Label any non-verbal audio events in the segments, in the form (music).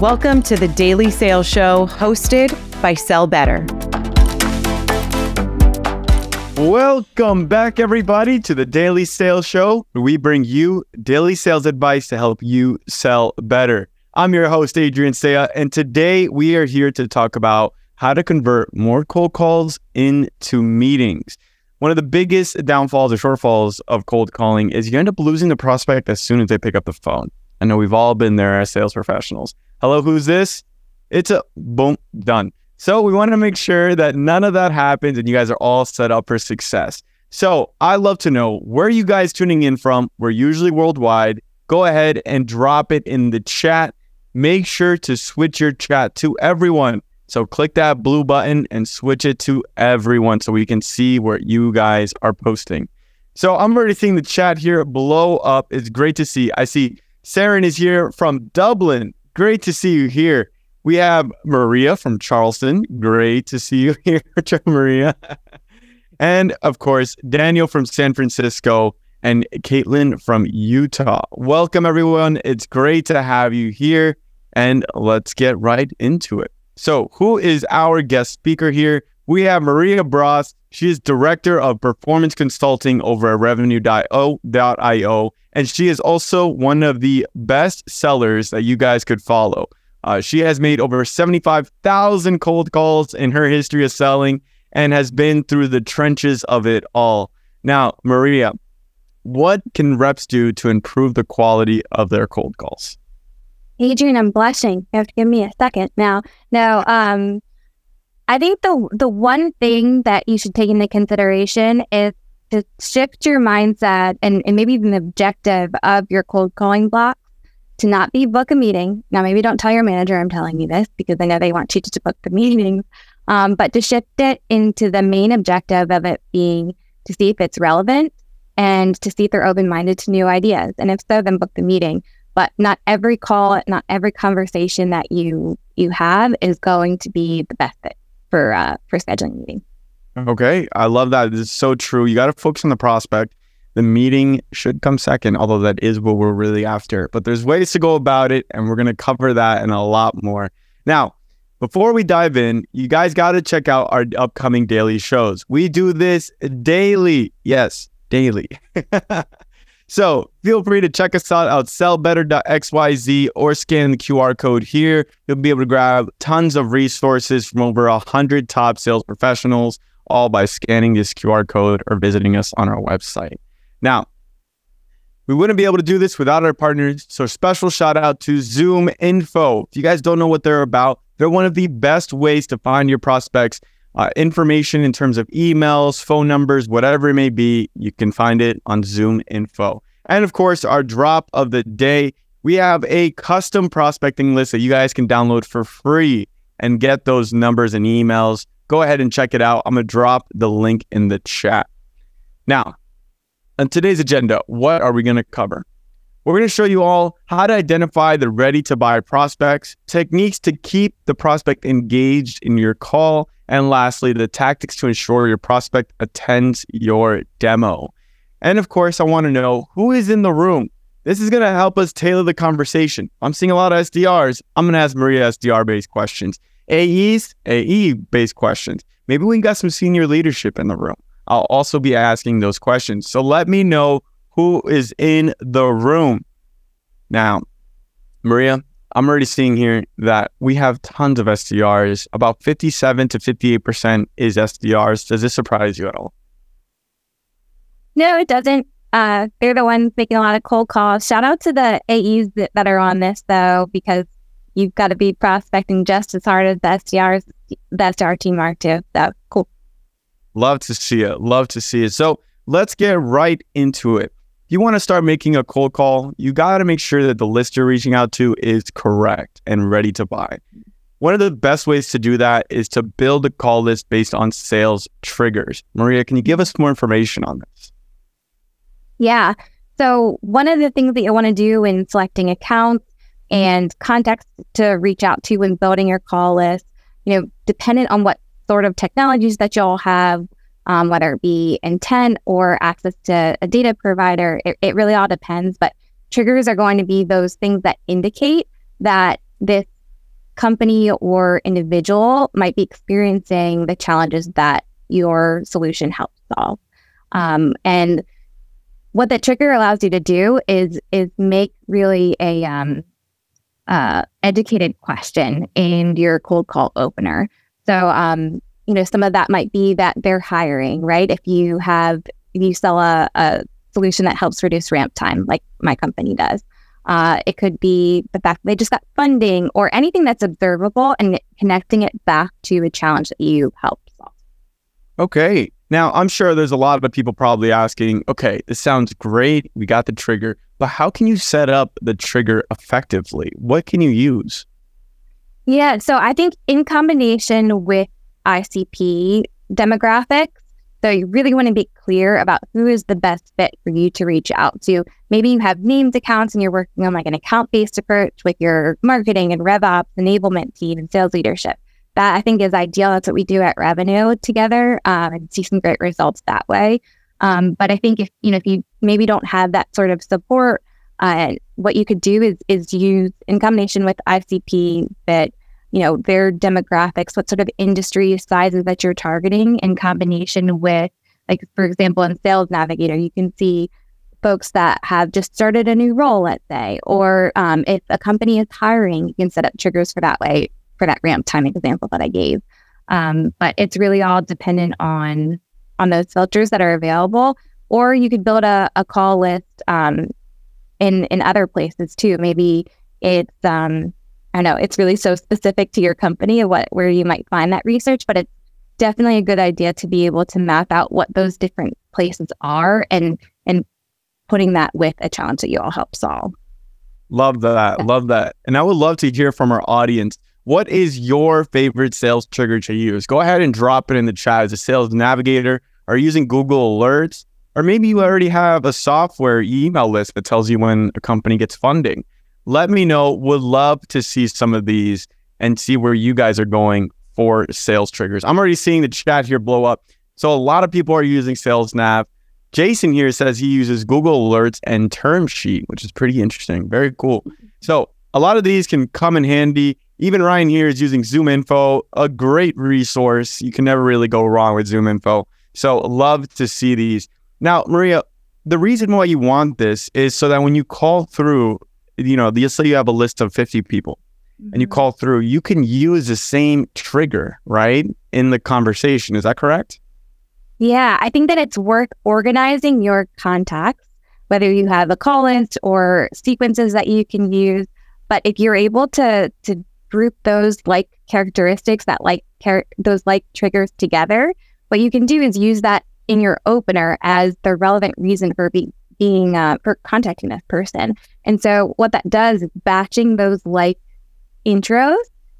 Welcome to the Daily Sales Show hosted by Sell Better. Welcome back, everybody, to the Daily Sales Show, we bring you daily sales advice to help you sell better. I'm your host, Adrian Cea, and today we are here to talk about how to convert more cold calls into meetings. One of the biggest downfalls or shortfalls of cold calling is you end up losing the prospect as soon as they pick up the phone. I know we've all been there as sales professionals. Hello, who's this? It's a boom, done. So we want to make sure that none of that happens and you guys are all set up for success. So I love to know where you guys tuning in from. We're usually worldwide. Go ahead and drop it in the chat make sure to switch your chat to everyone. So click that blue button and switch it to everyone so we can see where you guys are posting. So I'm already seeing the chat here blow up. It's great to see. I see Saren is here from Dublin. Great to see you here. We have Maria from Charleston. Great to see you (laughs) here, Maria. and of course, Daniel from San Francisco and Caitlin from Utah. Welcome, everyone. It's great to have you here and let's get right into it. So, who is our guest speaker here? We have Maria Bross. She is director of performance consulting over at revenue.io, and she is also one of the best sellers that you guys could follow. Uh, she has made over 75,000 cold calls in her history of selling and has been through the trenches of it all. Now, Maria, what can reps do to improve the quality of their cold calls? Adrian, I'm blushing. You have to give me a second now. No, um, I think the the one thing that you should take into consideration is to shift your mindset and, and maybe even the objective of your cold calling block to not be book a meeting. Now, maybe don't tell your manager I'm telling you this because I know they want you to book the meetings, um, but to shift it into the main objective of it being to see if it's relevant and to see if they're open minded to new ideas. And if so, then book the meeting but not every call, not every conversation that you you have is going to be the best fit for uh, for scheduling meeting. Okay, I love that. Is so true. You got to focus on the prospect. The meeting should come second, although that is what we're really after. But there's ways to go about it, and we're going to cover that and a lot more. Now, before we dive in, you guys got to check out our upcoming daily shows. We do this daily. Yes, daily. (laughs) So feel free to check us out at sellbetter.xyz or scan the QR code here. You'll be able to grab tons of resources from over 100 top sales professionals, all by scanning this QR code or visiting us on our website. Now, we wouldn't be able to do this without our partners. So, special shout out to Zoom Info. If you guys don't know what they're about, they're one of the best ways to find your prospects uh, information in terms of emails, phone numbers, whatever it may be, you can find it on Zoom Info. And of course, our drop of the day, we have a custom prospecting list that you guys can download for free and get those numbers and emails. Go ahead and check it out. I'm going to drop the link in the chat. Now, on today's agenda, what are we going to cover? We're going to show you all how to identify the ready to buy prospects, techniques to keep the prospect engaged in your call, and lastly, the tactics to ensure your prospect attends your demo. And of course, I want to know who is in the room. This is going to help us tailor the conversation. I'm seeing a lot of SDRs. I'm going to ask Maria SDR based questions, AEs, AE based questions. Maybe we got some senior leadership in the room. I'll also be asking those questions. So let me know who is in the room. Now, Maria, I'm already seeing here that we have tons of SDRs. About 57 to 58% is SDRs. Does this surprise you at all? No, it doesn't. Uh, they're the ones making a lot of cold calls. Shout out to the AEs that, that are on this, though, because you've got to be prospecting just as hard as the SDRs, the SDR team are too. So cool. Love to see it. Love to see it. So let's get right into it you want to start making a cold call, you got to make sure that the list you're reaching out to is correct and ready to buy. One of the best ways to do that is to build a call list based on sales triggers. Maria, can you give us more information on this? Yeah. So, one of the things that you want to do in selecting accounts and contacts to reach out to when building your call list, you know, dependent on what sort of technologies that y'all have, um, whether it be intent or access to a data provider. It, it really all depends. But triggers are going to be those things that indicate that this company or individual might be experiencing the challenges that your solution helps solve. Um, and what that trigger allows you to do is is make really a um, uh, educated question in your cold call opener. So, um, you know, some of that might be that they're hiring, right? If you have, if you sell a, a solution that helps reduce ramp time, like my company does, uh, it could be the fact they just got funding or anything that's observable and connecting it back to a challenge that you helped solve. Okay. Now, I'm sure there's a lot of people probably asking, okay, this sounds great. We got the trigger, but how can you set up the trigger effectively? What can you use? Yeah. So I think in combination with ICP demographics, so you really want to be clear about who is the best fit for you to reach out to. Maybe you have named accounts and you're working on like an account based approach with your marketing and RevOps enablement team and sales leadership. That I think is ideal. That's what we do at Revenue together um, and see some great results that way. Um, but I think if you know if you maybe don't have that sort of support, uh, what you could do is is use in combination with ICP that you know, their demographics, what sort of industry sizes that you're targeting in combination with, like, for example, in Sales Navigator, you can see folks that have just started a new role, let's say, or um, if a company is hiring, you can set up triggers for that way, for that ramp time example that I gave. Um, but it's really all dependent on on those filters that are available. Or you could build a, a call list um, in in other places too. Maybe it's um, I know it's really so specific to your company and what where you might find that research, but it's definitely a good idea to be able to map out what those different places are and and putting that with a challenge that you all help solve. Love that. Yeah. Love that. And I would love to hear from our audience. What is your favorite sales trigger to use? Go ahead and drop it in the chat as a sales navigator or using Google Alerts. Or maybe you already have a software email list that tells you when a company gets funding let me know. Would love to see some of these and see where you guys are going for sales triggers. I'm already seeing the chat here blow up. So a lot of people are using Sales Nav. Jason here says he uses Google Alerts and Term Sheet, which is pretty interesting. Very cool. So a lot of these can come in handy. Even Ryan here is using Zoom Info, a great resource. You can never really go wrong with Zoom Info. So love to see these. Now, Maria, the reason why you want this is so that when you call through you know, let's say you have a list of 50 people mm-hmm. and you mm-hmm. call through, you can use the same trigger, right? In the conversation. Is that correct? Yeah, I think that it's worth organizing your contacts, whether you have a call list or sequences that you can use. But if you're able to to group those like characteristics that like char- those like triggers together, what you can do is use that in your opener as the relevant reason for being being uh, contacting this person. And so what that does is batching those like intros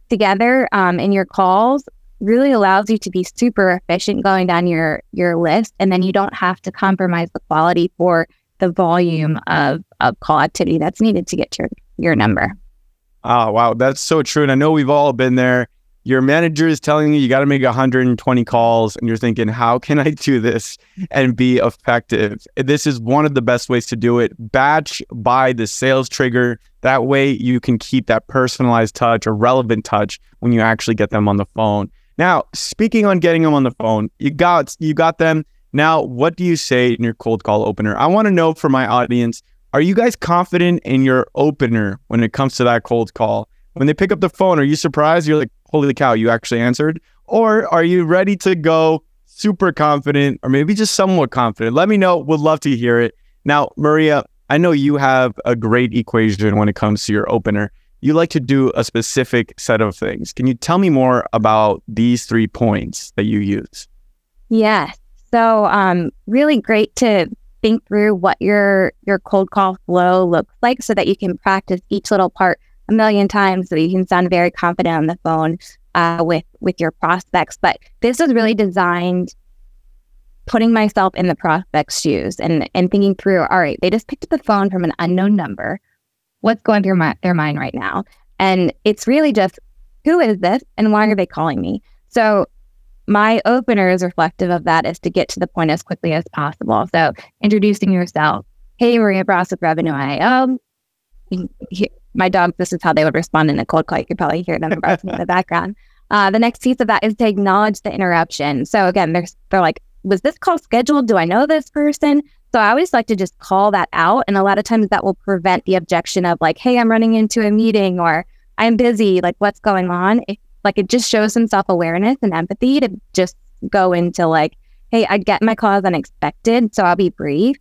together um, in your calls really allows you to be super efficient going down your your list, and then you don't have to compromise the quality for the volume of, of call activity that's needed to get to your, your number. Oh, wow. That's so true. And I know we've all been there your manager is telling you you got to make 120 calls and you're thinking how can i do this and be effective? This is one of the best ways to do it. Batch by the sales trigger. That way you can keep that personalized touch or relevant touch when you actually get them on the phone. Now speaking on getting them on the phone you got you got them. Now what do you say in your cold call opener? I want to know for my audience are you guys confident in your opener when it comes to that cold call? When they pick up the phone, are you surprised? You're like, holy cow, you actually answered? Or are you ready to go super confident or maybe just somewhat confident? Let me know. Would love to hear it. Now, Maria, I know you have a great equation when it comes to your opener. You like to do a specific set of things. Can you tell me more about these three points that you use? Yes. So, um, really great to think through what your your cold call flow looks like so that you can practice each little part a million times so you can sound very confident on the phone uh, with with your prospects. But this was really designed putting myself in the prospect's shoes and and thinking through. All right, they just picked up the phone from an unknown number. What's going through my, their mind right now? And it's really just who is this and why are they calling me? So my opener is reflective of that is to get to the point as quickly as possible. So introducing yourself. Hey, Maria Bross with Revenue IO my dogs, this is how they would respond in a cold call. You could probably hear them (laughs) in the background. Uh, the next piece of that is to acknowledge the interruption. So again, they're they're like, was this call scheduled? Do I know this person? So I always like to just call that out, and a lot of times that will prevent the objection of like, hey, I'm running into a meeting or I'm busy. Like, what's going on? If, like, it just shows some self awareness and empathy to just go into like, hey, I get my call as unexpected, so I'll be brief,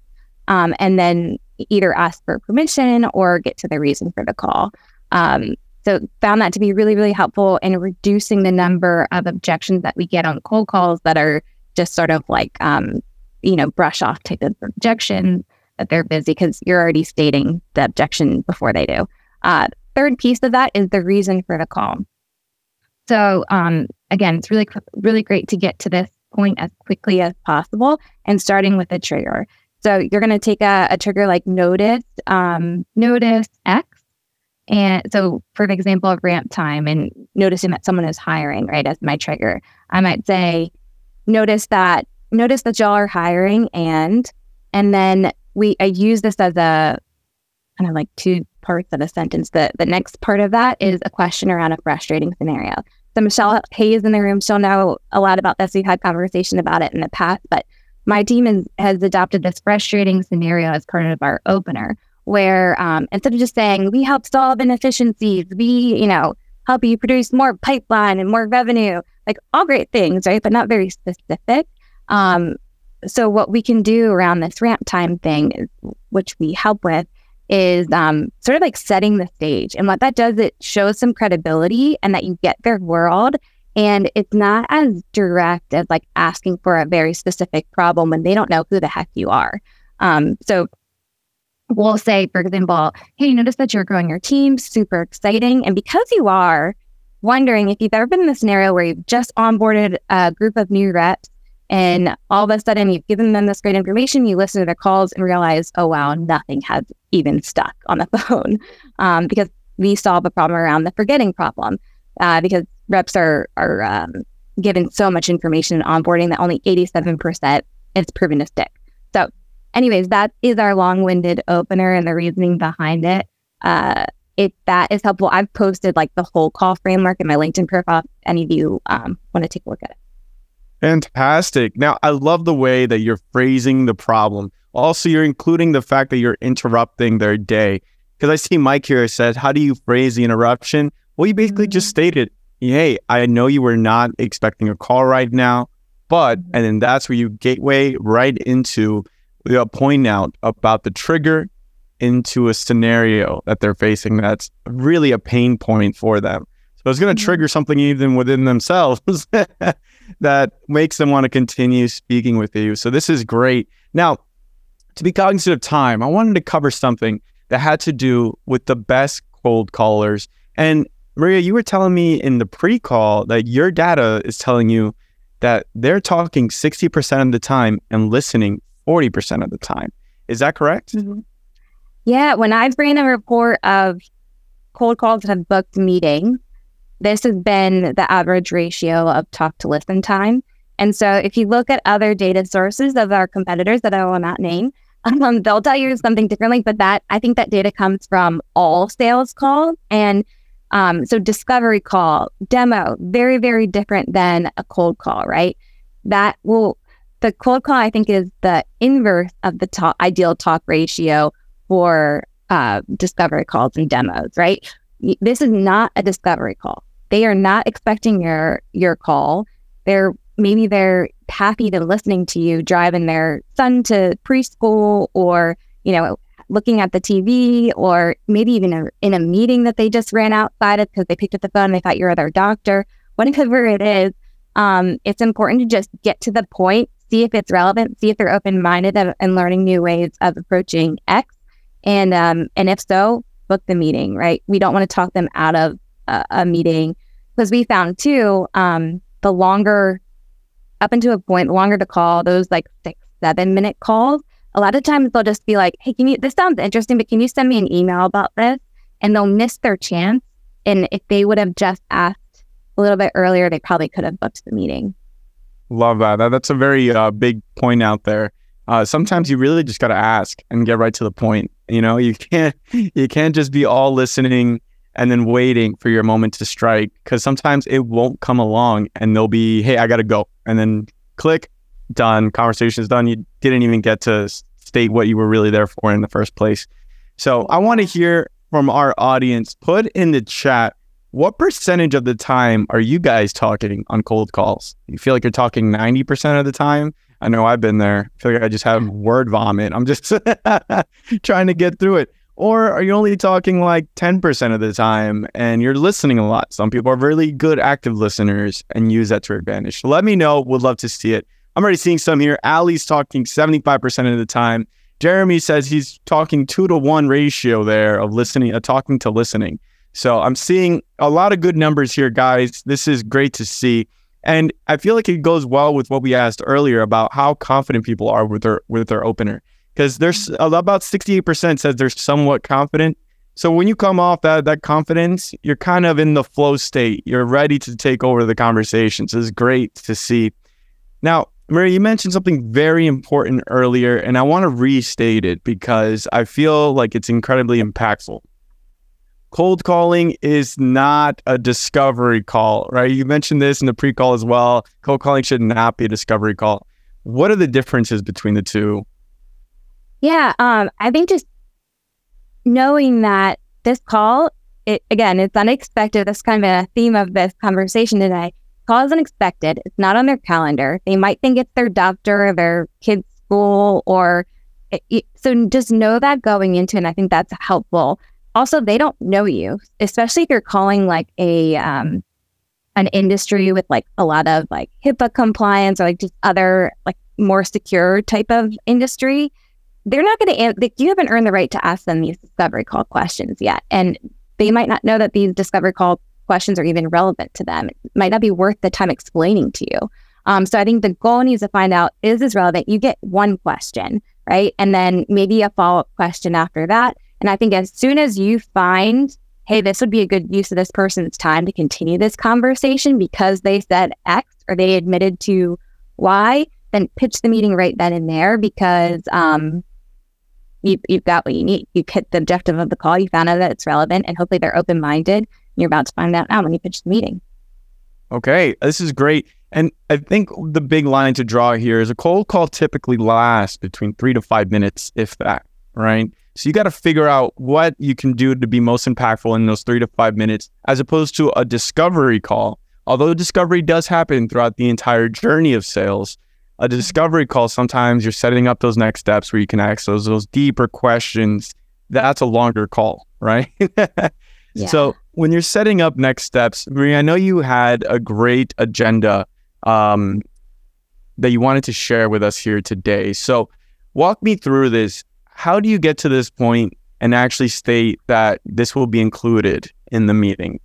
um, and then either ask for permission or get to the reason for the call. Um, so found that to be really, really helpful in reducing the number of objections that we get on cold calls that are just sort of like, um, you know, brush off type of objection that they're busy because you're already stating the objection before they do. Uh, third piece of that is the reason for the call. So um, again, it's really, really great to get to this point as quickly as possible and starting with a trigger. So you're going to take a, a, trigger like notice, um, notice X. And so, for an example of ramp time and noticing that someone is hiring, right, as my trigger, I might say, notice that, notice that y'all are hiring and, and then we, I use this as a kind of like two parts of a sentence. The, the next part of that is a question around a frustrating scenario. So Michelle Hayes in the room, she'll know a lot about this. We've had conversation about it in the past, but my team is, has adopted this frustrating scenario as part of our opener, where um, instead of just saying we help solve inefficiencies, we you know help you produce more pipeline and more revenue, like all great things, right? But not very specific. Um, so what we can do around this ramp time thing, which we help with, is um, sort of like setting the stage. And what that does, it shows some credibility and that you get their world and it's not as direct as like asking for a very specific problem when they don't know who the heck you are. Um, so we'll say, for example, hey, notice that you're growing your team, super exciting. And because you are, wondering if you've ever been in the scenario where you've just onboarded a group of new reps and all of a sudden you've given them this great information, you listen to their calls and realize, oh, wow, nothing has even stuck on the (laughs) phone um, because we solve a problem around the forgetting problem. Uh, because reps are are um, given so much information in onboarding that only 87% is proven to stick. So, anyways, that is our long-winded opener and the reasoning behind it. Uh, if that is helpful, I've posted like the whole call framework in my LinkedIn profile. If any of you um, want to take a look at it. Fantastic. Now, I love the way that you're phrasing the problem. Also, you're including the fact that you're interrupting their day. Because I see Mike here said, How do you phrase the interruption? Well, you basically just mm-hmm. stated hey, I know you were not expecting a call right now, but, mm-hmm. and then that's where you gateway right into the point out about the trigger into a scenario that they're facing that's really a pain point for them. So it's going to mm-hmm. trigger something even within themselves (laughs) that makes them want to continue speaking with you. So this is great. Now, to be cognizant of time, I wanted to cover something that had to do with the best cold callers. And Maria, you were telling me in the pre call that your data is telling you that they're talking 60% of the time and listening 40% of the time. Is that correct? Mm-hmm. Yeah. When I've ran a report of cold calls have booked meetings, this has been the average ratio of talk to listen time. And so if you look at other data sources of our competitors that I will not name, (laughs) um, they'll tell you something differently. But that I think that data comes from all sales calls. And um, so discovery call, demo, very, very different than a cold call, right? That will, the cold call, I think, is the inverse of the talk, ideal talk ratio for uh, discovery calls and demos, right? This is not a discovery call. They are not expecting your your call. They're maybe they're happy to listening to you driving their son to preschool or you know looking at the TV or maybe even a, in a meeting that they just ran outside of because they picked up the phone and they thought you were their doctor, whatever it is, um, it's important to just get to the point, see if it's relevant, see if they're open minded and learning new ways of approaching X. And, um, and if so, book the meeting, right? We don't want to talk them out of a, a meeting because we found too, um, the longer up until a point, the longer to call, those like six, seven minute calls, a lot of times they'll just be like, hey, can you, this sounds interesting, but can you send me an email about this? And they'll miss their chance. And if they would have just asked a little bit earlier, they probably could have booked the meeting. Love that. That's a very uh, big point out there. Uh, sometimes you really just got to ask and get right to the point. You know, you can't (laughs) you can't just be all listening and then waiting for your moment to strike because sometimes it won't come along and they'll be, hey, I got to go, and then click, done, conversations done. You didn't even get to state what you were really there for in the first place. So I want to hear from our audience. Put in the chat what percentage of the time are you guys talking on cold calls? You feel like you're talking 90% of the time? I know I've been there. I feel like I just have word vomit. I'm just (laughs) trying to get through it. Or are you only talking like 10% of the time and you're listening a lot? Some people are really good active listeners and use that to advantage. So let me know. Would love to see it. I'm already seeing some here. Ali's talking 75% of the time. Jeremy says he's talking two to one ratio there of listening, uh, talking to listening. So I'm seeing a lot of good numbers here, guys. This is great to see. And I feel like it goes well with what we asked earlier about how confident people are with their with their opener because there's about 68% says they're somewhat confident. So when you come off that that confidence, you're kind of in the flow state. You're ready to take over the conversation. So it's great to see. Now, Maria, you mentioned something very important earlier, and I want to restate it because I feel like it's incredibly impactful. Cold calling is not a discovery call, right? You mentioned this in the pre call as well. Cold calling should not be a discovery call. What are the differences between the two? Yeah, um, I think just knowing that this call, it again, it's unexpected. That's kind of a theme of this conversation today. Call is unexpected. It's not on their calendar. They might think it's their doctor or their kid's school, or it, so just know that going into, and I think that's helpful. Also, they don't know you, especially if you're calling like a um, an industry with like a lot of like HIPAA compliance or like just other like more secure type of industry they're not going to, like, you haven't earned the right to ask them these discovery call questions yet. And they might not know that these discovery call questions are even relevant to them. It might not be worth the time explaining to you. Um, so I think the goal needs to find out is this relevant? You get one question, right? And then maybe a follow up question after that. And I think as soon as you find, hey, this would be a good use of this person's time to continue this conversation because they said X or they admitted to Y, then pitch the meeting right then and there because um, you, you've got what you need. You've hit the objective of the call. You found out that it's relevant, and hopefully they're open minded. You're about to find out now when you pitch the meeting. Okay, this is great. And I think the big line to draw here is a cold call typically lasts between three to five minutes, if that, right? So you got to figure out what you can do to be most impactful in those three to five minutes, as opposed to a discovery call. Although discovery does happen throughout the entire journey of sales, a discovery call, sometimes you're setting up those next steps where you can ask those those deeper questions. That's a longer call, right? (laughs) yeah. So when you're setting up next steps, Maria, I know you had a great agenda um, that you wanted to share with us here today. So walk me through this. How do you get to this point and actually state that this will be included in the meeting?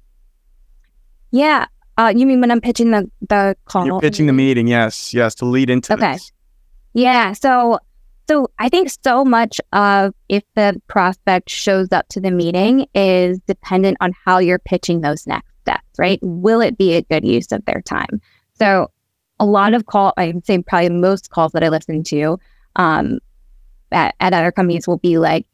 Yeah. Uh, you mean when I'm pitching the the call? You're pitching the meeting, yes, yes, to lead into okay. This. Yeah. So so I think so much of if the prospect shows up to the meeting is dependent on how you're pitching those next steps, right? Will it be a good use of their time? So a lot of call, I would say probably most calls that I listen to um, at, at other companies will be like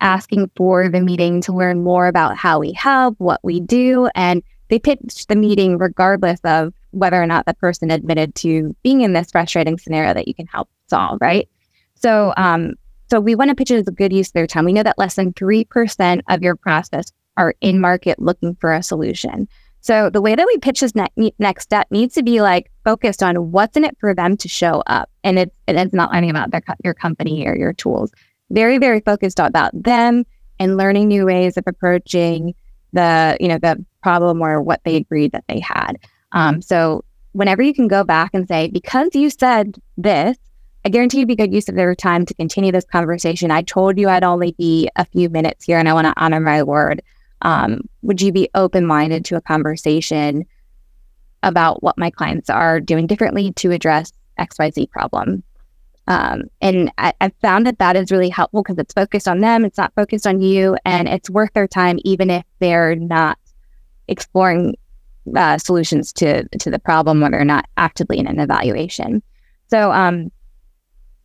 asking for the meeting to learn more about how we help, what we do, and they pitch the meeting regardless of whether or not the person admitted to being in this frustrating scenario that you can help solve, right? So, um, so we want to pitch it as a good use of their time. We know that less than three percent of your prospects are in market looking for a solution. So the way that we pitch this ne- next step needs to be like focused on what's in it for them to show up, and it's it's not learning about their your company or your tools. Very very focused about them and learning new ways of approaching the you know the problem or what they agreed that they had. Um, so whenever you can go back and say, because you said this, I guarantee you'd be good use of their time to continue this conversation. I told you I'd only be a few minutes here and I want to honor my word. Um, would you be open minded to a conversation about what my clients are doing differently to address XYZ problem? Um, and I, I found that that is really helpful because it's focused on them, it's not focused on you, and it's worth their time, even if they're not exploring uh, solutions to to the problem or they're not actively in an evaluation. So, um,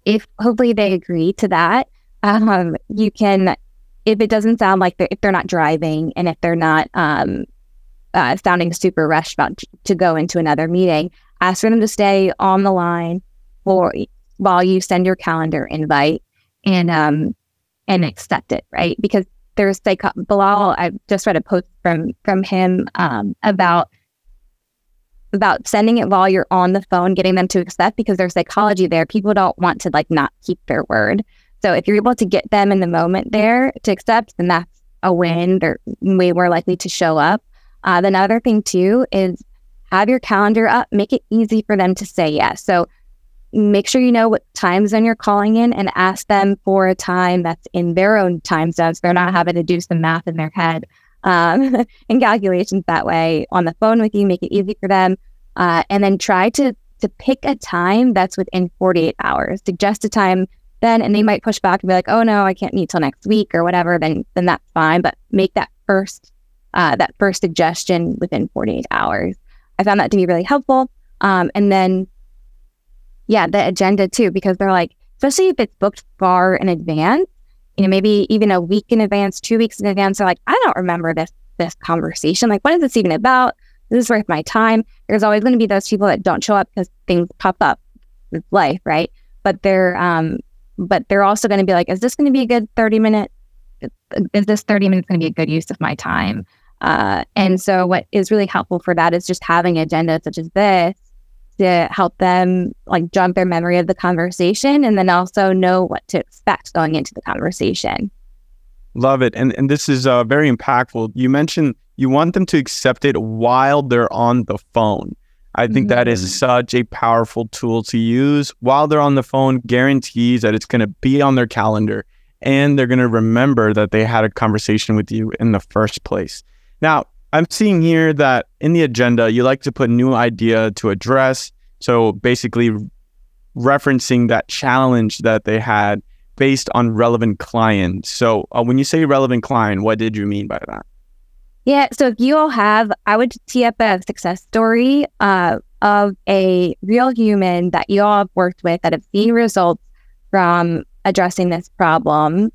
if hopefully they agree to that, um, you can, if it doesn't sound like they're, if they're not driving and if they're not um, uh, sounding super rushed about to go into another meeting, ask for them to stay on the line for while you send your calendar invite and um and accept it, right? Because there's like Bilal, I just read a post from from him um, about about sending it while you're on the phone, getting them to accept because there's psychology there. People don't want to like not keep their word. So if you're able to get them in the moment there to accept, then that's a win. They're way more likely to show up. Uh, the other thing too is have your calendar up, make it easy for them to say yes. So make sure you know what time zone you're calling in and ask them for a time that's in their own time zone. So they're not having to do some math in their head um, (laughs) and calculations that way on the phone with you, make it easy for them. Uh, and then try to to pick a time that's within 48 hours. Suggest a time then, and they might push back and be like, "Oh no, I can't meet till next week or whatever." Then then that's fine. But make that first uh, that first suggestion within 48 hours. I found that to be really helpful. Um, and then yeah, the agenda too, because they're like, especially if it's booked far in advance, you know, maybe even a week in advance, two weeks in advance, they're like, I don't remember this this conversation. Like, what is this even about? Is this worth my time. There's always going to be those people that don't show up because things pop up. It's life, right? But they're um, but they're also going to be like, is this going to be a good 30 minute? Is this 30 minutes going to be a good use of my time? Uh, and so, what is really helpful for that is just having agenda such as this to help them like jog their memory of the conversation and then also know what to expect going into the conversation. Love it. And and this is uh, very impactful. You mentioned you want them to accept it while they're on the phone. I think mm-hmm. that is mm-hmm. such a powerful tool to use while they're on the phone, guarantees that it's going to be on their calendar and they're going to remember that they had a conversation with you in the first place. Now, I'm seeing here that in the agenda, you like to put new idea to address. So basically, referencing that challenge that they had based on relevant client. So uh, when you say relevant client, what did you mean by that? Yeah. So if you all have, I would tee up a success story uh, of a real human that you all have worked with that have seen results from addressing this problem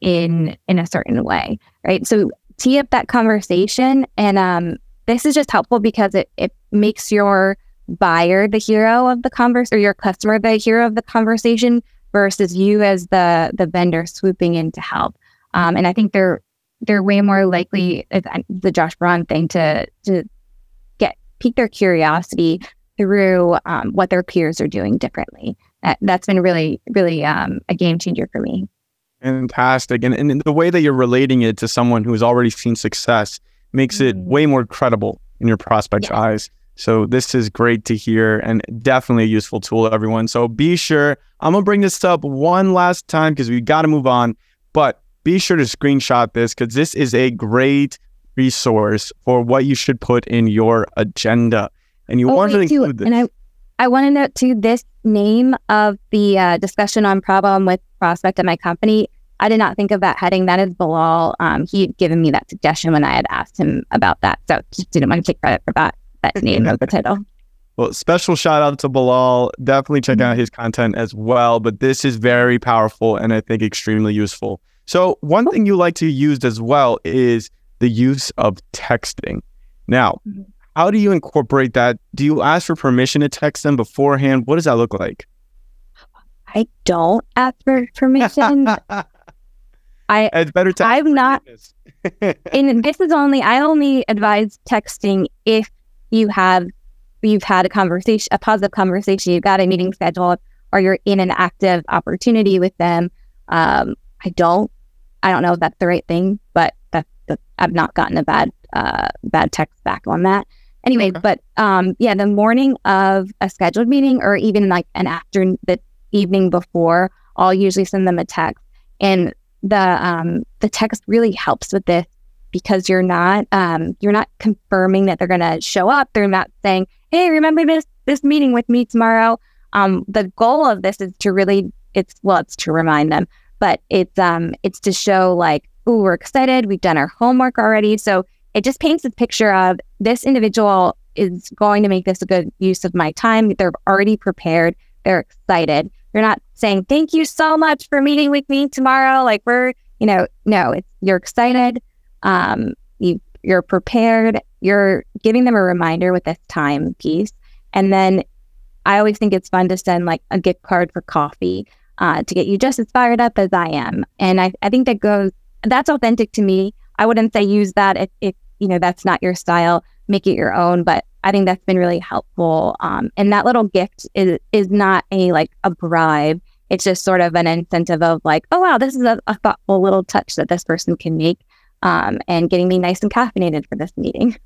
in in a certain way, right? So tee up that conversation. And um, this is just helpful because it, it makes your buyer the hero of the converse or your customer the hero of the conversation versus you as the the vendor swooping in to help. Um, and I think they're they're way more likely the Josh Braun thing to to get pique their curiosity through um, what their peers are doing differently. That, that's been really really um, a game changer for me. Fantastic. And, and the way that you're relating it to someone who's already seen success makes it mm-hmm. way more credible in your prospect's yeah. eyes. So this is great to hear and definitely a useful tool, everyone. So be sure, I'm gonna bring this up one last time because we gotta move on, but be sure to screenshot this because this is a great resource for what you should put in your agenda. And you oh, want to include this. And I, I want to note too, this name of the uh, discussion on problem with prospect at my company I did not think of that heading. That is Bilal. Um, he had given me that suggestion when I had asked him about that. So just didn't want to take credit for that. That name of the title. Well, special shout out to Bilal. Definitely check out his content as well. But this is very powerful and I think extremely useful. So, one thing you like to use as well is the use of texting. Now, mm-hmm. How do you incorporate that? Do you ask for permission to text them beforehand? What does that look like? I don't ask for permission. (laughs) I it's better to I'm not (laughs) and this is only I only advise texting if you have you've had a conversation a positive conversation, you've got a meeting scheduled or you're in an active opportunity with them. Um, I don't I don't know if that's the right thing, but that I've not gotten a bad uh, bad text back on that. Anyway, okay. but um, yeah, the morning of a scheduled meeting or even like an after the evening before, I'll usually send them a text. And the um, the text really helps with this because you're not um, you're not confirming that they're going to show up. They're not saying, "Hey, remember this this meeting with me tomorrow." Um, the goal of this is to really it's well, it's to remind them, but it's um it's to show like, "Oh, we're excited. We've done our homework already." So it just paints a picture of this individual is going to make this a good use of my time. They're already prepared. They're excited. They're not saying, thank you so much for meeting with me tomorrow. Like we're, you know, no, it's, you're excited. Um, you, you're prepared. You're giving them a reminder with this time piece. And then I always think it's fun to send like a gift card for coffee uh, to get you just as fired up as I am. And I, I think that goes, that's authentic to me. I wouldn't say use that if, if, you know, that's not your style, make it your own. But I think that's been really helpful. Um, and that little gift is, is not a like a bribe. It's just sort of an incentive of like, oh, wow, this is a, a thoughtful little touch that this person can make um, and getting me nice and caffeinated for this meeting.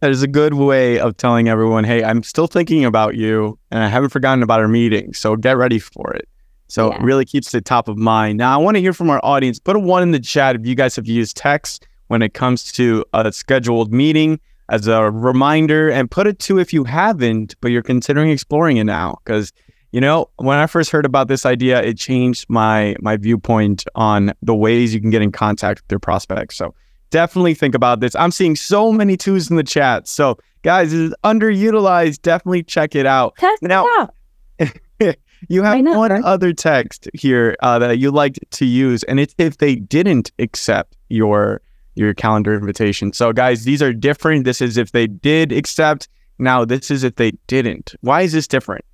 That is a good way of telling everyone, hey, I'm still thinking about you and I haven't forgotten about our meeting. So get ready for it. So yeah. it really keeps it top of mind. Now, I want to hear from our audience. Put a one in the chat if you guys have used text when it comes to a scheduled meeting as a reminder, and put it to if you haven't, but you're considering exploring it now. Because, you know, when I first heard about this idea, it changed my my viewpoint on the ways you can get in contact with your prospects. So definitely think about this. I'm seeing so many twos in the chat. So guys, it is underutilized. Definitely check it out. Test now, it out. (laughs) You have know, one right? other text here uh, that you liked to use, and it's if they didn't accept your your calendar invitation. So, guys, these are different. This is if they did accept. Now, this is if they didn't. Why is this different?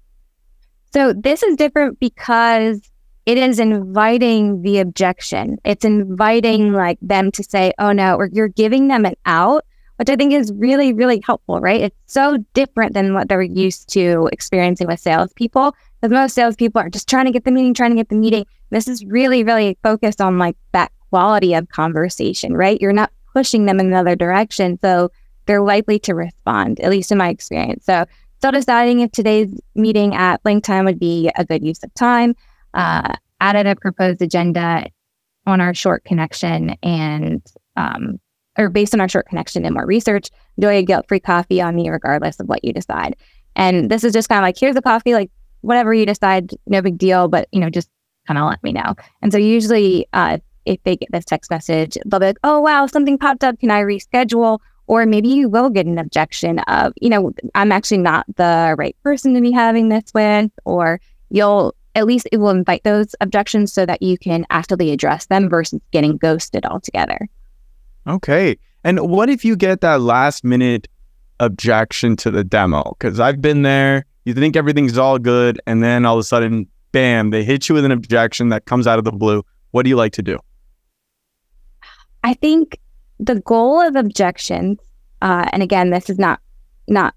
So, this is different because it is inviting the objection. It's inviting like them to say, "Oh no," or you're giving them an out which I think is really, really helpful, right? It's so different than what they're used to experiencing with salespeople. Because most salespeople are just trying to get the meeting, trying to get the meeting. This is really, really focused on like that quality of conversation, right? You're not pushing them in another direction. So they're likely to respond, at least in my experience. So still deciding if today's meeting at blank time would be a good use of time. Uh, added a proposed agenda on our short connection and um, or based on our short connection and more research, enjoy a guilt free coffee on me regardless of what you decide. And this is just kind of like, here's a coffee, like whatever you decide, no big deal, but you know, just kind of let me know. And so usually, uh, if they get this text message, they'll be like, oh, wow, something popped up. Can I reschedule? Or maybe you will get an objection of, you know, I'm actually not the right person to be having this with, or you'll at least it will invite those objections so that you can actively address them versus getting ghosted altogether. Okay. And what if you get that last minute objection to the demo? Because I've been there. You think everything's all good, and then all of a sudden, bam, they hit you with an objection that comes out of the blue. What do you like to do? I think the goal of objections, uh, and again, this is not not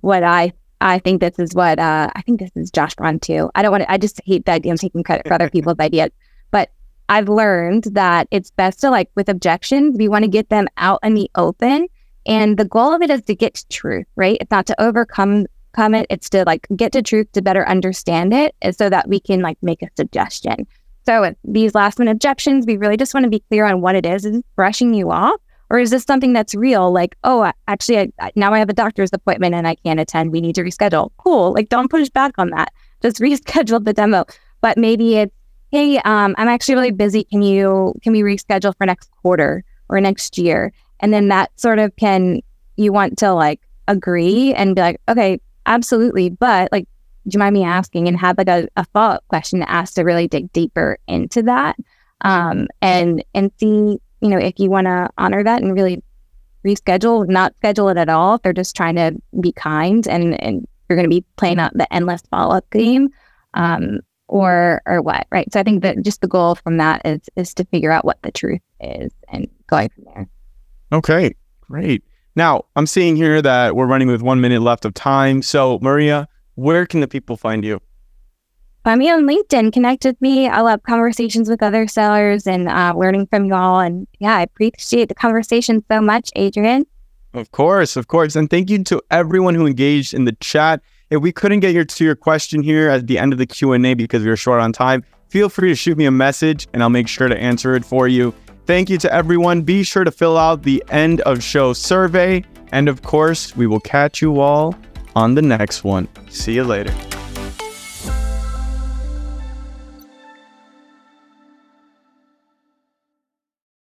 what I I think this is what uh, I think this is Josh Braun too. I don't want to. I just hate the idea of taking credit for other (laughs) people's ideas. But I've learned that it's best to like with objections, we want to get them out in the open. And the goal of it is to get to truth, right? It's not to overcome come it. It's to like get to truth to better understand it so that we can like make a suggestion. So these last minute objections, we really just want to be clear on what it is. Is it brushing you off? Or is this something that's real? Like, oh, actually, I, now I have a doctor's appointment and I can't attend. We need to reschedule. Cool. Like, don't push back on that. Just (laughs) reschedule the demo. But maybe it's hey, um, I'm actually really busy. Can you can we reschedule for next quarter or next year? And then that sort of can you want to like agree and be like, okay, absolutely, but like, do you mind me asking? And have like a, a follow up question to ask to really dig deeper into that, um, and and see you know if you want to honor that and really reschedule, not schedule it at all. If they're just trying to be kind and and you're going to be playing out the endless follow up game. Um, or or what right so i think that just the goal from that is is to figure out what the truth is and going from there okay great now i'm seeing here that we're running with one minute left of time so maria where can the people find you? Find me on linkedin. Connect with me. I love conversations with other sellers and uh, learning from y'all. And yeah i appreciate the conversation so much adrian. Of course of course. And thank you to everyone who engaged in the chat. If we couldn't get your to your question here at the end of the Q&A because we were short on time, feel free to shoot me a message and I'll make sure to answer it for you. Thank you to everyone. Be sure to fill out the end of show survey. And of course, we will catch you all on the next one. See you later.